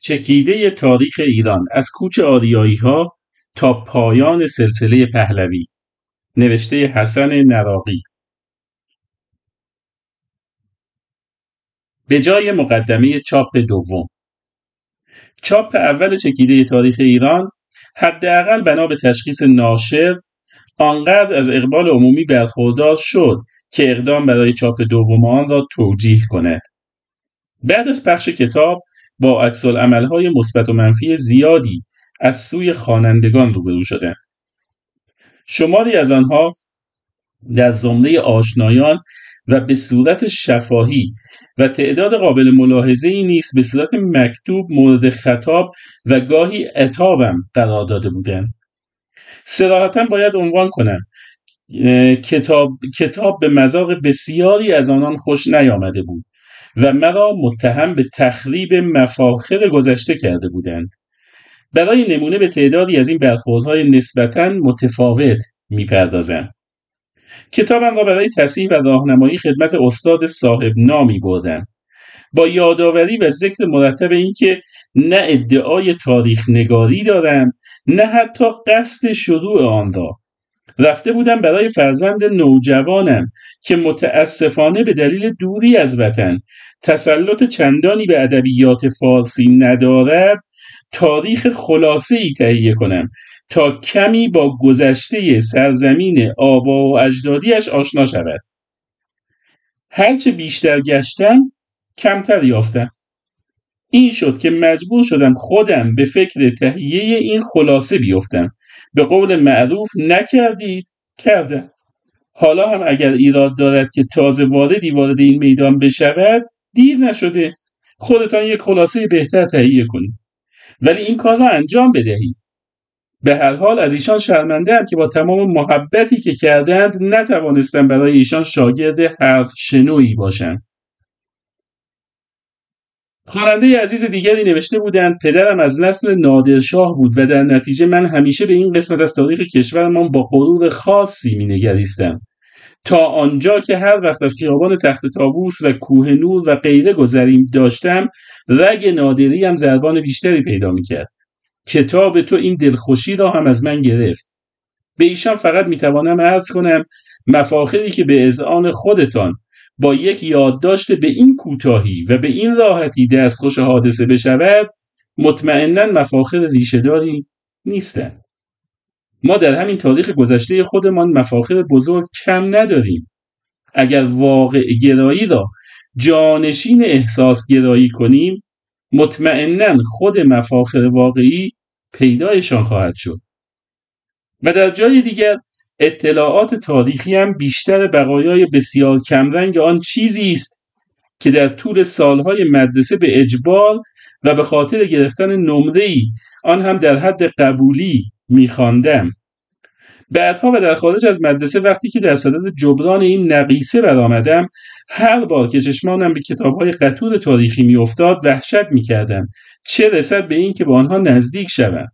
چکیده تاریخ ایران از کوچ ها تا پایان سلسله پهلوی. نوشته حسن نراقی. به جای مقدمه چاپ دوم. چاپ اول چکیده تاریخ ایران حداقل بنا به تشخیص ناشر آنقدر از اقبال عمومی برخوردار شد که اقدام برای چاپ دوم آن را توجیه کند. بعد از پخش کتاب با عکس های مثبت و منفی زیادی از سوی خوانندگان روبرو شدند شماری از آنها در زمره آشنایان و به صورت شفاهی و تعداد قابل ملاحظه ای نیست به صورت مکتوب مورد خطاب و گاهی اتابم قرار داده بودند. سراحتا باید عنوان کنم. کتاب, کتاب به مذاق بسیاری از آنان خوش نیامده بود. و مرا متهم به تخریب مفاخر گذشته کرده بودند. برای نمونه به تعدادی از این برخوردهای نسبتا متفاوت می‌پردازم. کتابم را برای تصحیح و راهنمایی خدمت استاد صاحب نامی بردم. با یادآوری و ذکر مرتب اینکه نه ادعای تاریخ نگاری دارم نه حتی قصد شروع آن را. رفته بودم برای فرزند نوجوانم که متاسفانه به دلیل دوری از وطن تسلط چندانی به ادبیات فارسی ندارد تاریخ خلاصه ای تهیه کنم تا کمی با گذشته سرزمین آبا و اجدادیش آشنا شود. هرچه بیشتر گشتم کمتر یافتم. این شد که مجبور شدم خودم به فکر تهیه این خلاصه بیفتم. به قول معروف نکردید کردم حالا هم اگر ایراد دارد که تازه واردی وارد این میدان بشود دیر نشده. خودتان یک خلاصه بهتر تهیه کنید. ولی این کار را انجام بدهید. به هر حال از ایشان شرمنده هم که با تمام محبتی که کردند نتوانستم برای ایشان شاگرد حرف شنویی باشم. خواننده عزیز دیگری نوشته بودند پدرم از نسل نادرشاه بود و در نتیجه من همیشه به این قسمت از تاریخ کشورمان با غرور خاصی مینگریستم. تا آنجا که هر وقت از خیابان تخت تاووس و کوه نور و غیره گذریم داشتم رگ نادری هم زربان بیشتری پیدا می‌کرد. کتاب تو این دلخوشی را هم از من گرفت. به ایشان فقط می‌توانم عرض کنم مفاخری که به اذعان خودتان با یک یادداشت به این کوتاهی و به این راحتی دستخوش حادثه بشود مطمئنا مفاخر ریشهداری نیستند ما در همین تاریخ گذشته خودمان مفاخر بزرگ کم نداریم. اگر واقع گرایی را جانشین احساس گرایی کنیم مطمئنا خود مفاخر واقعی پیدایشان خواهد شد. و در جای دیگر اطلاعات تاریخی هم بیشتر بقایای بسیار کمرنگ آن چیزی است که در طول سالهای مدرسه به اجبار و به خاطر گرفتن نمره آن هم در حد قبولی میخواندم. بعدها و در خارج از مدرسه وقتی که در صدد جبران این نقیصه برآمدم هر بار که چشمانم به کتابهای قطور تاریخی میافتاد وحشت می‌کردم. چه رسد به این که به آنها نزدیک شوم.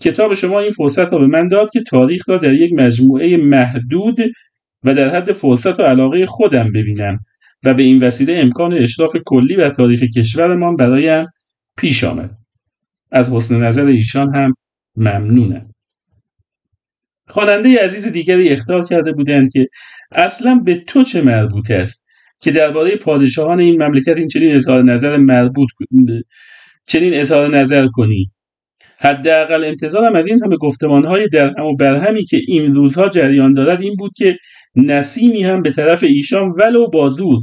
کتاب شما این فرصت را به من داد که تاریخ را در یک مجموعه محدود و در حد فرصت و علاقه خودم ببینم و به این وسیله امکان اشراف کلی و تاریخ کشورمان برایم پیش آمد. از حسن نظر ایشان هم ممنونم. خواننده عزیز دیگری اختار کرده بودند که اصلا به تو چه مربوط است که درباره پادشاهان این مملکت این چنین اظهار نظر مربوط چنین اظهار نظر کنی؟ حداقل انتظارم از این همه گفتمانهای درهم و برهمی که این روزها جریان دارد این بود که نسیمی هم به طرف ایشان ولو بازور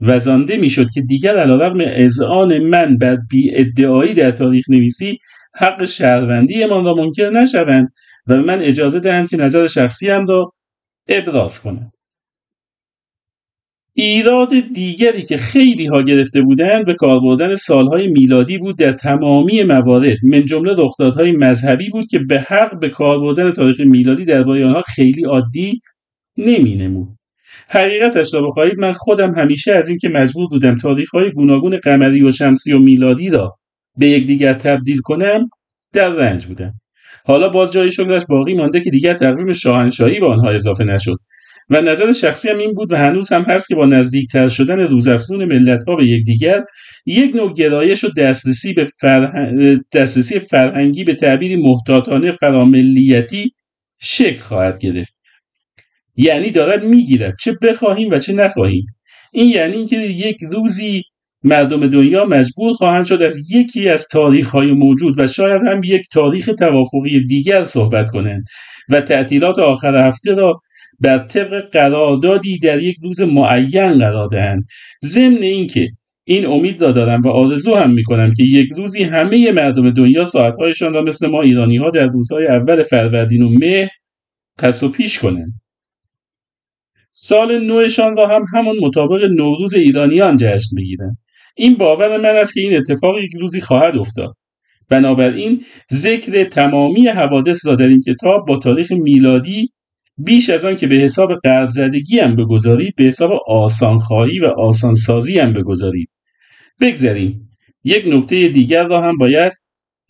وزانده می‌شد که دیگر علیرغم اذعان من بر بی ادعایی در تاریخ نویسی حق شهروندی امان را منکر نشوند و من اجازه دهند که نظر شخصی هم را ابراز کنم. ایراد دیگری که خیلی ها گرفته بودند به کار بردن سالهای میلادی بود در تمامی موارد. من جمله رخدادهای مذهبی بود که به حق به کار بردن تاریخ میلادی در آنها خیلی عادی نمی نمود حقیقتش را بخواهید من خودم همیشه از اینکه مجبور بودم تاریخهای گوناگون قمری و شمسی و میلادی را به یکدیگر تبدیل کنم در رنج بودم. حالا باز جای شغلش باقی مانده که دیگر تقویم شاهنشاهی به آنها اضافه نشد. و نظر شخصی هم این بود و هنوز هم هست که با نزدیکتر شدن روزافزون ملت ها به یکدیگر یک نوع گرایش و دسترسی به فرهنگ، دسترسی فرهنگی به تعبیری محتاطانه فراملیتی شکل خواهد گرفت. یعنی دارد می‌گیرد چه بخواهیم و چه نخواهیم. این یعنی اینکه یک روزی مردم دنیا مجبور خواهند شد از یکی از تاریخ های موجود و شاید هم یک تاریخ توافقی دیگر صحبت کنند و تعطیلات آخر هفته را بر طبق قراردادی در یک روز معین قرار دهند ضمن اینکه این امید را دارم و آرزو هم می‌کنم که یک روزی همه مردم دنیا ساعتهایشان را مثل ما ایرانی ها در روزهای اول فروردین و مه پس و پیش کنند. سال نوشان را هم همون مطابق نوروز ایرانیان جشن بگیرند این باور من است که این اتفاق یک روزی خواهد افتاد. بنابراین ذکر تمامی حوادث را در این کتاب با تاریخ میلادی بیش از آن که به حساب قرض زدگی هم بگذارید به حساب آسانخواهی و آسانسازی هم بگذارید. بگذاریم یک نکته دیگر را هم باید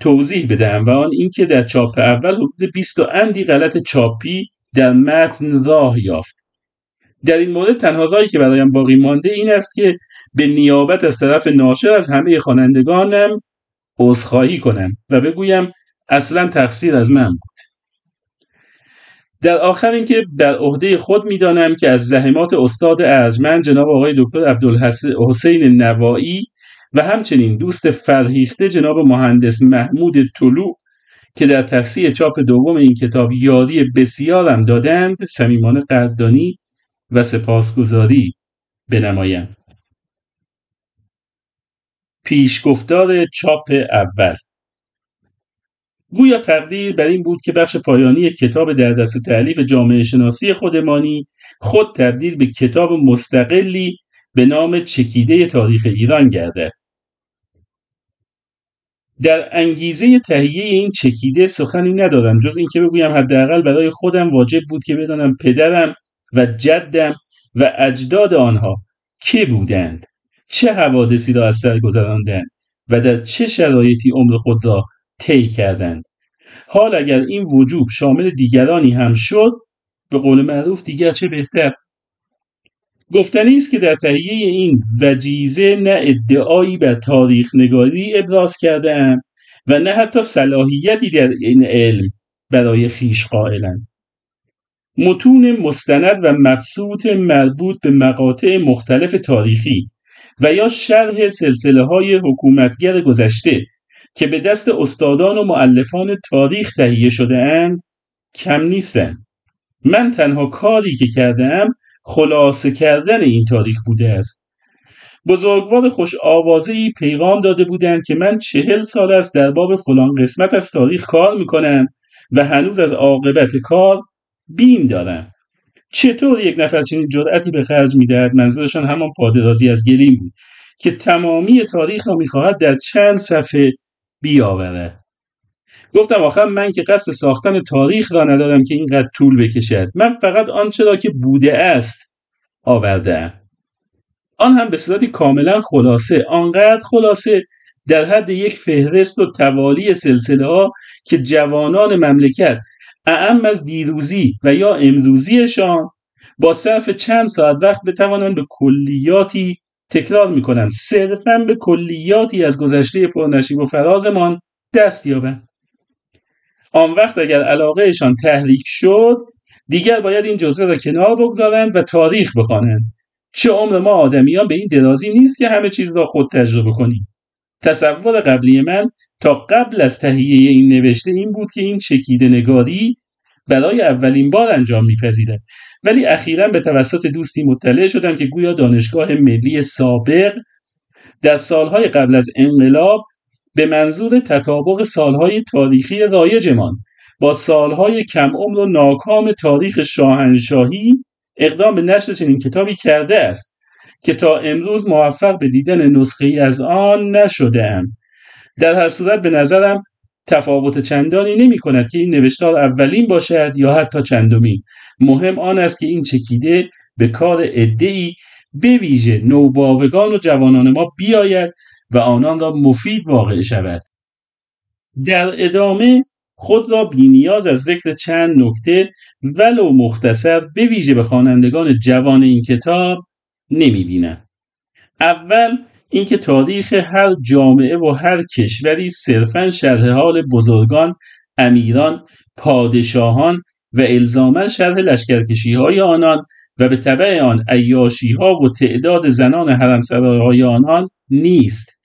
توضیح بدهم و آن اینکه در چاپ اول حدود 20 اندی غلط چاپی در متن راه یافت. در این مورد تنها راهی که برایم باقی مانده این است که به نیابت از طرف ناشر از همه خوانندگانم عذرخواهی کنم و بگویم اصلا تقصیر از من بود. در آخر اینکه بر عهده خود می‌دانم که از زحمات استاد ارجمند جناب آقای دکتر عبدالحسین نوایی و همچنین دوست فرهیخته جناب مهندس محمود طلوع که در تصحیح چاپ دوم این کتاب یاری بسیارم دادند صمیمانه قدردانی و سپاسگزاری بنمایم. پیشگفتار چاپ اول گویا تقدیر بر این بود که بخش پایانی کتاب در دست تعلیف جامعه شناسی خودمانی خود تبدیل به کتاب مستقلی به نام چکیده تاریخ ایران گردد. در انگیزه تهیه این چکیده سخنی ندارم جز اینکه بگویم حداقل برای خودم واجب بود که بدانم پدرم و جدم و اجداد آنها که بودند چه حوادثی را از سر گذراندند و در چه شرایطی عمر خود را طی کردند. حال اگر این وجوب شامل دیگرانی هم شد به قول معروف دیگر چه بهتر؟ گفتنی است که در تهیه این وجیزه نه ادعایی بر تاریخ نگاری ابراز کرده و نه حتی صلاحیتی در این علم برای خیش قائلم. متون مستند و مبسوط مربوط به مقاطع مختلف تاریخی و یا شرح سلسله های حکومتگر گذشته که به دست استادان و معلفان تاریخ تهیه شده اند کم نیستند. من تنها کاری که کردم خلاصه کردن این تاریخ بوده است. بزرگوار خوش آوازه ای پیغام داده بودند که من چهل سال است در باب فلان قسمت از تاریخ کار می‌کنم و هنوز از عاقبت کار بیم دارم. چطور یک نفر چنین جرأتی به خرج می‌دهد؟ منظورشان همان پادرازی از گلیم بود که تمامی تاریخ را می‌خواهد در چند صفحه بیاوره. گفتم آخر من که قصد ساختن تاریخ را ندارم که اینقدر طول بکشد. من فقط آنچه را که بوده است آورده آن هم به صورتی کاملا خلاصه. آنقدر خلاصه در حد یک فهرست و توالی سلسله ها که جوانان مملکت اعم از دیروزی و یا امروزیشان با صرف چند ساعت وقت بتوانند به کلیاتی تکرار می‌کنم. صرفا به کلیاتی از گذشته پرنشیب و فرازمان دست یابند آن وقت اگر علاقهشان تحریک شد دیگر باید این جزوه را کنار بگذارند و تاریخ بخوانند. چه عمر ما آدمیان به این درازی نیست که همه چیز را خود تجربه کنیم. تصور قبلی من تا قبل از تهیه این نوشته این بود که این چکیده نگاری برای اولین بار انجام میپذیرد. ولی اخیرا به توسط دوستی مطلع شدم که گویا دانشگاه ملی سابق در سالهای قبل از انقلاب به منظور تطابق سالهای تاریخی رایجمان با سالهای کم عمر و ناکام تاریخ شاهنشاهی اقدام به نشر چنین کتابی کرده است که تا امروز موفق به دیدن نسخه ای از آن نشده در هر صورت به نظرم تفاوت چندانی نمی کند که این نوشتار اولین باشد یا حتی چندمین مهم آن است که این چکیده به کار ادعی به ویژه نوباوگان و جوانان ما بیاید و آنان را مفید واقع شود در ادامه خود را بینیاز از ذکر چند نکته ولو مختصر به ویژه به خوانندگان جوان این کتاب نمی بینم. اول اینکه تاریخ هر جامعه و هر کشوری صرفا شرح حال بزرگان امیران پادشاهان و الزاما شرح لشکرکشی های آنان و به طبع آن عیاشی ها و تعداد زنان حرمسرایهای آنان نیست.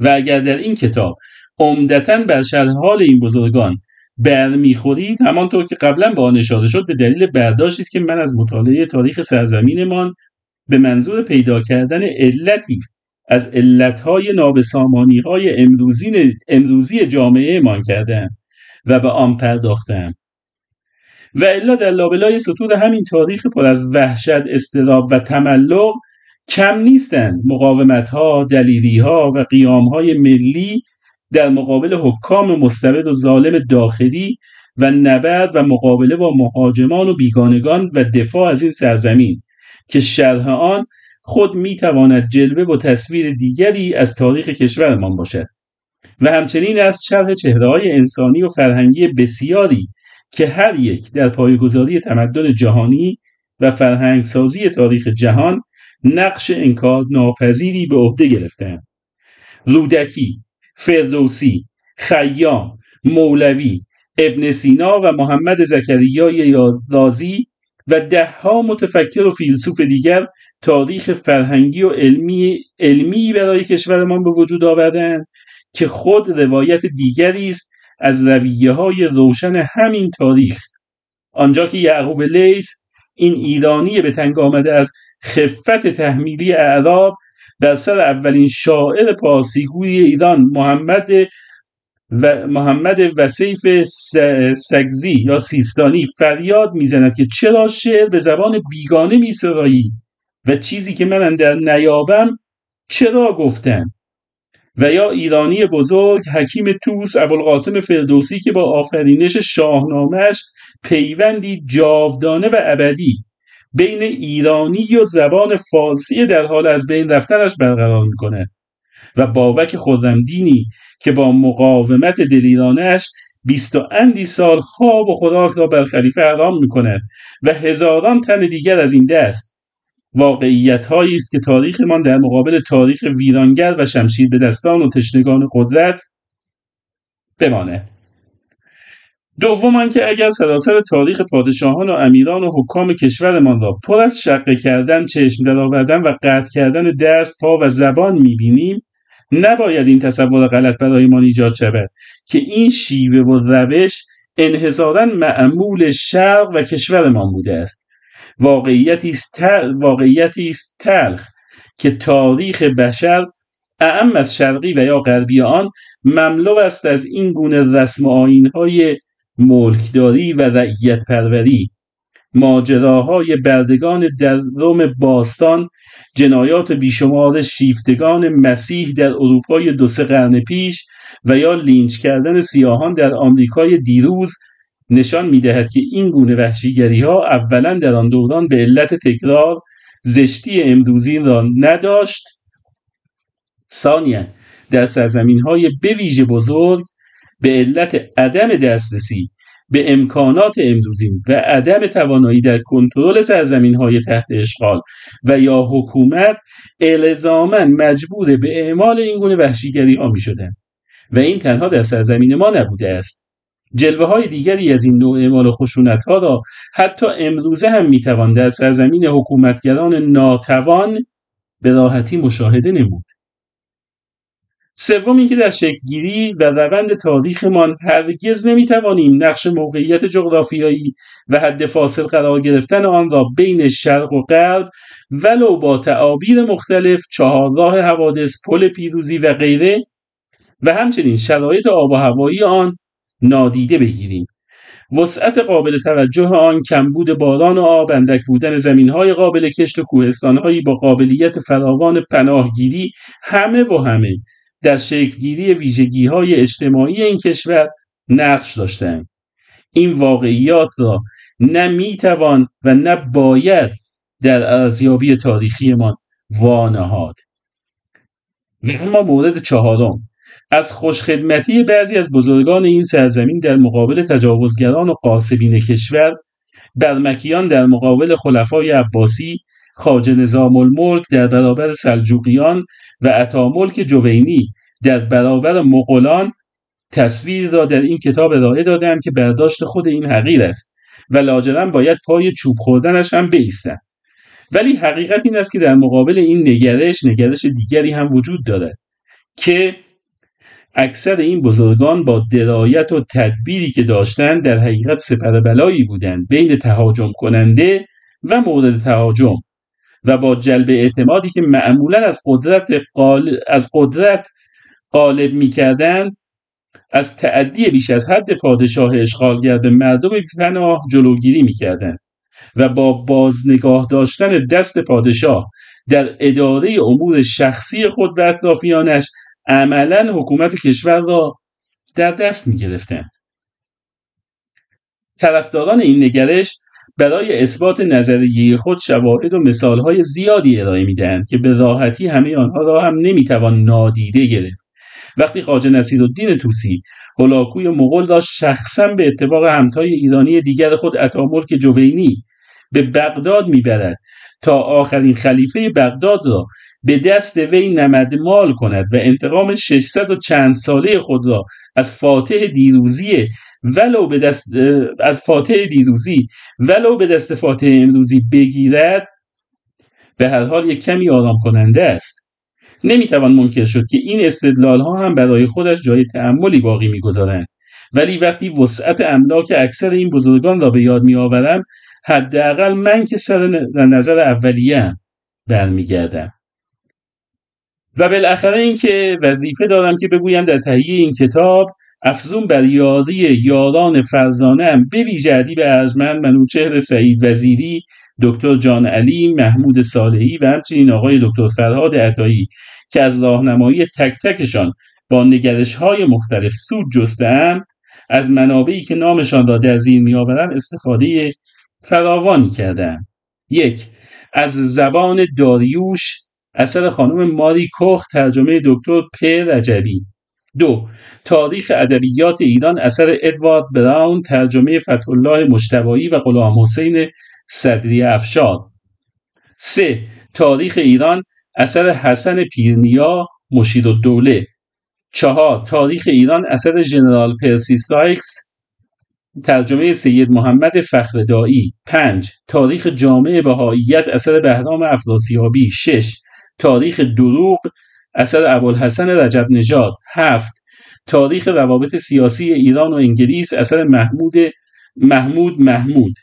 و اگر در این کتاب عمدتا بر شرح حال این بزرگان برمیخورید همانطور که قبلا با آن اشاره شد به دلیل برداشتی است که من از مطالعه تاریخ سرزمینمان به منظور پیدا کردن علتی از علتهای نابسامانی های امروزی, جامعه مان کردم و به آن پرداختم و الا در لابلای سطور همین تاریخ پر از وحشت استراب و تملق کم نیستند. مقاومت ها دلیری ها و قیام های ملی در مقابل حکام مستبد و ظالم داخلی و نبرد و مقابله با مهاجمان و بیگانگان و دفاع از این سرزمین که شرح آن خود می‌تواند جلوه و تصویر دیگری از تاریخ کشورمان باشد و همچنین از شرح چهره های انسانی و فرهنگی بسیاری که هر یک در پایگذاری تمدن جهانی و فرهنگسازی تاریخ جهان نقش انکار ناپذیری به عهده گرفتند رودکی فردوسی خیام مولوی ابن سینا و محمد زکریای رازی و دهها متفکر و فیلسوف دیگر تاریخ فرهنگی و علمی, علمی برای کشورمان به وجود آوردند که خود روایت دیگری است از رویه های روشن همین تاریخ. آنجا که یعقوب لیس این ایرانی به تنگ آمده از خفت تحمیلی اعراب در سر اولین شاعر پارسیگوی ایران محمد و محمد وسیف سگزی یا سیستانی فریاد می‌زند که چرا شعر به زبان بیگانه میسرایی؟ و چیزی که من در نیابم چرا گفتم و یا ایرانی بزرگ حکیم توس ابوالقاسم فردوسی که با آفرینش شاهنامهش پیوندی جاودانه و ابدی بین ایرانی و زبان فارسی در حال از بین رفتنش برقرار می‌کنه و بابک خرمدینی که با مقاومت دلیرانش بیست و اندی سال خواب و خوراک را بر خلیفه حرام می‌کنه و هزاران تن دیگر از این دست واقعیت هایی است که تاریخمان در مقابل تاریخ ویرانگر و شمشیر به دستان و تشنگان قدرت بمانه. دوم که اگر سراسر تاریخ پادشاهان و امیران و حکام کشورمان را پر از شقه کردن چشم درآوردن و قطع کردن دست پا و زبان می‌بینیم نباید این تصور غلط برایمان ایجاد شود که این شیوه و روش انحصارا معمول شرق و کشورمان بوده است. واقعیتی است واقعیتی است تلخ که تاریخ بشر اعم از شرقی و یا غربی آن مملو است از این گونه رسم و های ملکداری و رعیت پروری ماجراهای بردگان در روم باستان جنایات بیشمار شیفتگان مسیح در اروپای دو سه قرن پیش و یا لینچ کردن سیاهان در آمریکای دیروز نشان می‌دهد که این گونه وحشیگری ها اولا در آن دوران به علت تکرار زشتی امروزی را نداشت. ثانیا در سرزمین های بویژه بزرگ به علت عدم دسترسی به امکانات امروزی و عدم توانایی در کنترل سرزمین های تحت اشغال و یا حکومت الزاما مجبور به اعمال این گونه وحشیگری ها می شدن و این تنها در سرزمین ما نبوده است. جلوه های دیگری از این نوع اعمال خشونت ها را حتی امروزه هم می توان در سرزمین حکومتگران ناتوان به راحتی مشاهده نمود. سوم اینکه در شکلگیری و روند تاریخمان هرگز نمی‌توانیم نقش موقعیت جغرافیایی و حد فاصل قرار گرفتن آن را بین شرق و غرب ولو با تعابیر مختلف چهارراه حوادث پل پیروزی و غیره و همچنین شرایط آب و هوایی آن نادیده بگیریم. وسعت قابل توجه آن کمبود باران و آب اندک بودن زمینهای قابل کشت و کوهستانهایی با قابلیت فراوان پناهگیری همه و همه در شکلگیری ویژگی های اجتماعی این کشور نقش داشتند. این واقعیات را نه می‌توان و نه باید در ارزیابی تاریخیمان وانهاد. و اما مورد چهارم. از خوشخدمتی بعضی از بزرگان این سرزمین در مقابل تجاوزگران و قاسبین کشور برمکیان در مقابل خلفای عباسی خاج نظام الملک در برابر سلجوقیان و اتاملک جوینی در برابر مغولان تصویر را در این کتاب ارائه دادم که برداشت خود این حقیر است و لاجرم باید پای چوب خوردنش هم بیستم ولی حقیقت این است که در مقابل این نگرش نگرش دیگری هم وجود دارد که اکثر این بزرگان با درایت و تدبیری که داشتند در حقیقت سپر بلایی بودند بین تهاجم کننده و مورد تهاجم و با جلب اعتمادی که معمولا از قدرت قال... از قدرت غالب می‌کردند از تعدی بیش از حد پادشاه اشغالگر به مردم بیپناه جلوگیری می‌کردند و با بازنگاه داشتن دست پادشاه در اداره امور شخصی خود و اطرافیانش عملا حکومت کشور را در دست می گرفتند. طرفداران این نگرش برای اثبات نظریه خود شواهد و مثالهای زیادی ارائه می‌دهند که به راحتی همه آنها را هم نمی‌توان نادیده گرفت وقتی خواجه نصیرالدین توسی هلاکوی مغول را شخصا به اتفاق همتای ایرانی دیگر خود اتاملک جوینی به بغداد می‌برد تا آخرین خلیفه بغداد را به دست وی نمدمال کند و انتقام 600 و چند ساله خود را از فاتح دیروزی ولو به دست از فاتح دیروزی ولو به دست فاتح امروزی بگیرد به هر حال یک کمی آرام کننده است. نمی‌توان منکر شد که این استدلال ها هم برای خودش جای تعملی باقی می‌گذارند. ولی وقتی وسعت املاک اکثر این بزرگان را به یاد میآورم حداقل من که سر نظر اولیه برمیگردم. و بالاخره اینکه وظیفه دارم که بگویم در تهیه این کتاب افزون بر یاری یاران فرزانم به ویژه ادیب ارجمند منوچهر سعید وزیری دکتر جان علی محمود صالحی و همچنین آقای دکتر فرهاد عطایی که از راهنمایی تک تکشان با نگرش های مختلف سود جستهاند از منابعی که نامشان را در زیر میآورم استفاده فراوانی کردم یک از زبان داریوش اثر خانم ماری کوخ ترجمه دکتر پ. رجبی. دو تاریخ ادبیات ایران اثر ادوارد براون ترجمه فتح الله مجتبایی و غلام حسین صدری افشار. سه تاریخ ایران اثر حسن پیرنیا مشیر الدوله. چهار تاریخ ایران اثر ژنرال پرسی سایکس ترجمه سید محمد فخرداعی پنج تاریخ جامعه بهاییت اثر بهرام افراسیابی. شش تاریخ دروغ اثر ابوالحسن رجب نژاد هفت تاریخ روابط سیاسی ایران و انگلیس اثر محمود محمود محمود.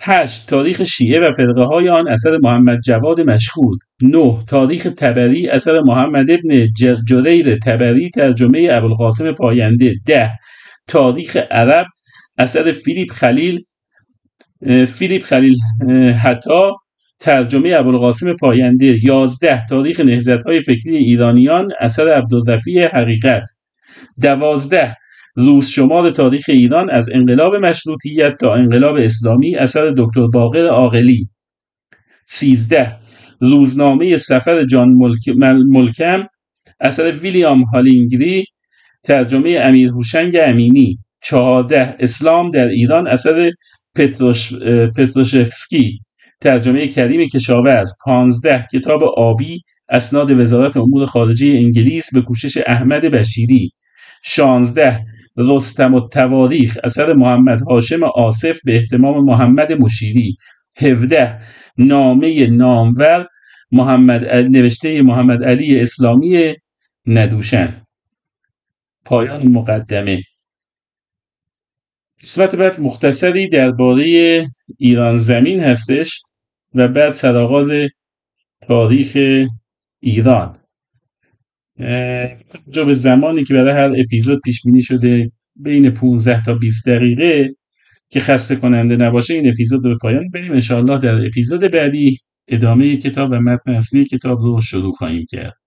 هشت تاریخ شیعه و فرقه های آن اثر محمد جواد مشهور. نه تاریخ تبری اثر محمد ابن جریر تبری ترجمه ابوالقاسم پاینده. ده تاریخ عرب اثر فیلیپ خلیل فیلیپ خلیل حتا ترجمه ابوالقاسم پاینده یازده تاریخ نهزت های فکری ایرانیان اثر عبدالرفیع حقیقت. دوازده روز شمار تاریخ ایران از انقلاب مشروطیت تا انقلاب اسلامی اثر دکتر باقر عاقلی. سیزده روزنامه سفر جان ملک... ملکم اثر ویلیام هالینگری ترجمه امیر هوشنگ امینی. چهارده اسلام در ایران اثر پتروش... پتروشفسکی. ترجمه کریم کشاورز پانزده کتاب آبی اسناد وزارت امور خارجه انگلیس به کوشش احمد بشیری. شانزده رستم و تواریخ اثر محمد هاشم آصف به احتمام محمد مشیری. هفده نامه نامور محمد نوشته محمد علی اسلامی ندوشن. پایان مقدمه. قسمت بعد مختصری درباره ایران زمین هستش. و بعد سرآغاز تاریخ ایران. جو به زمانی که برای هر اپیزود پیش بینی شده بین 15 تا 20 دقیقه که خسته کننده نباشه این اپیزود رو به پایان بریم انشاءالله در اپیزود بعدی ادامه کتاب و متن اصلی کتاب رو شروع خواهیم کرد.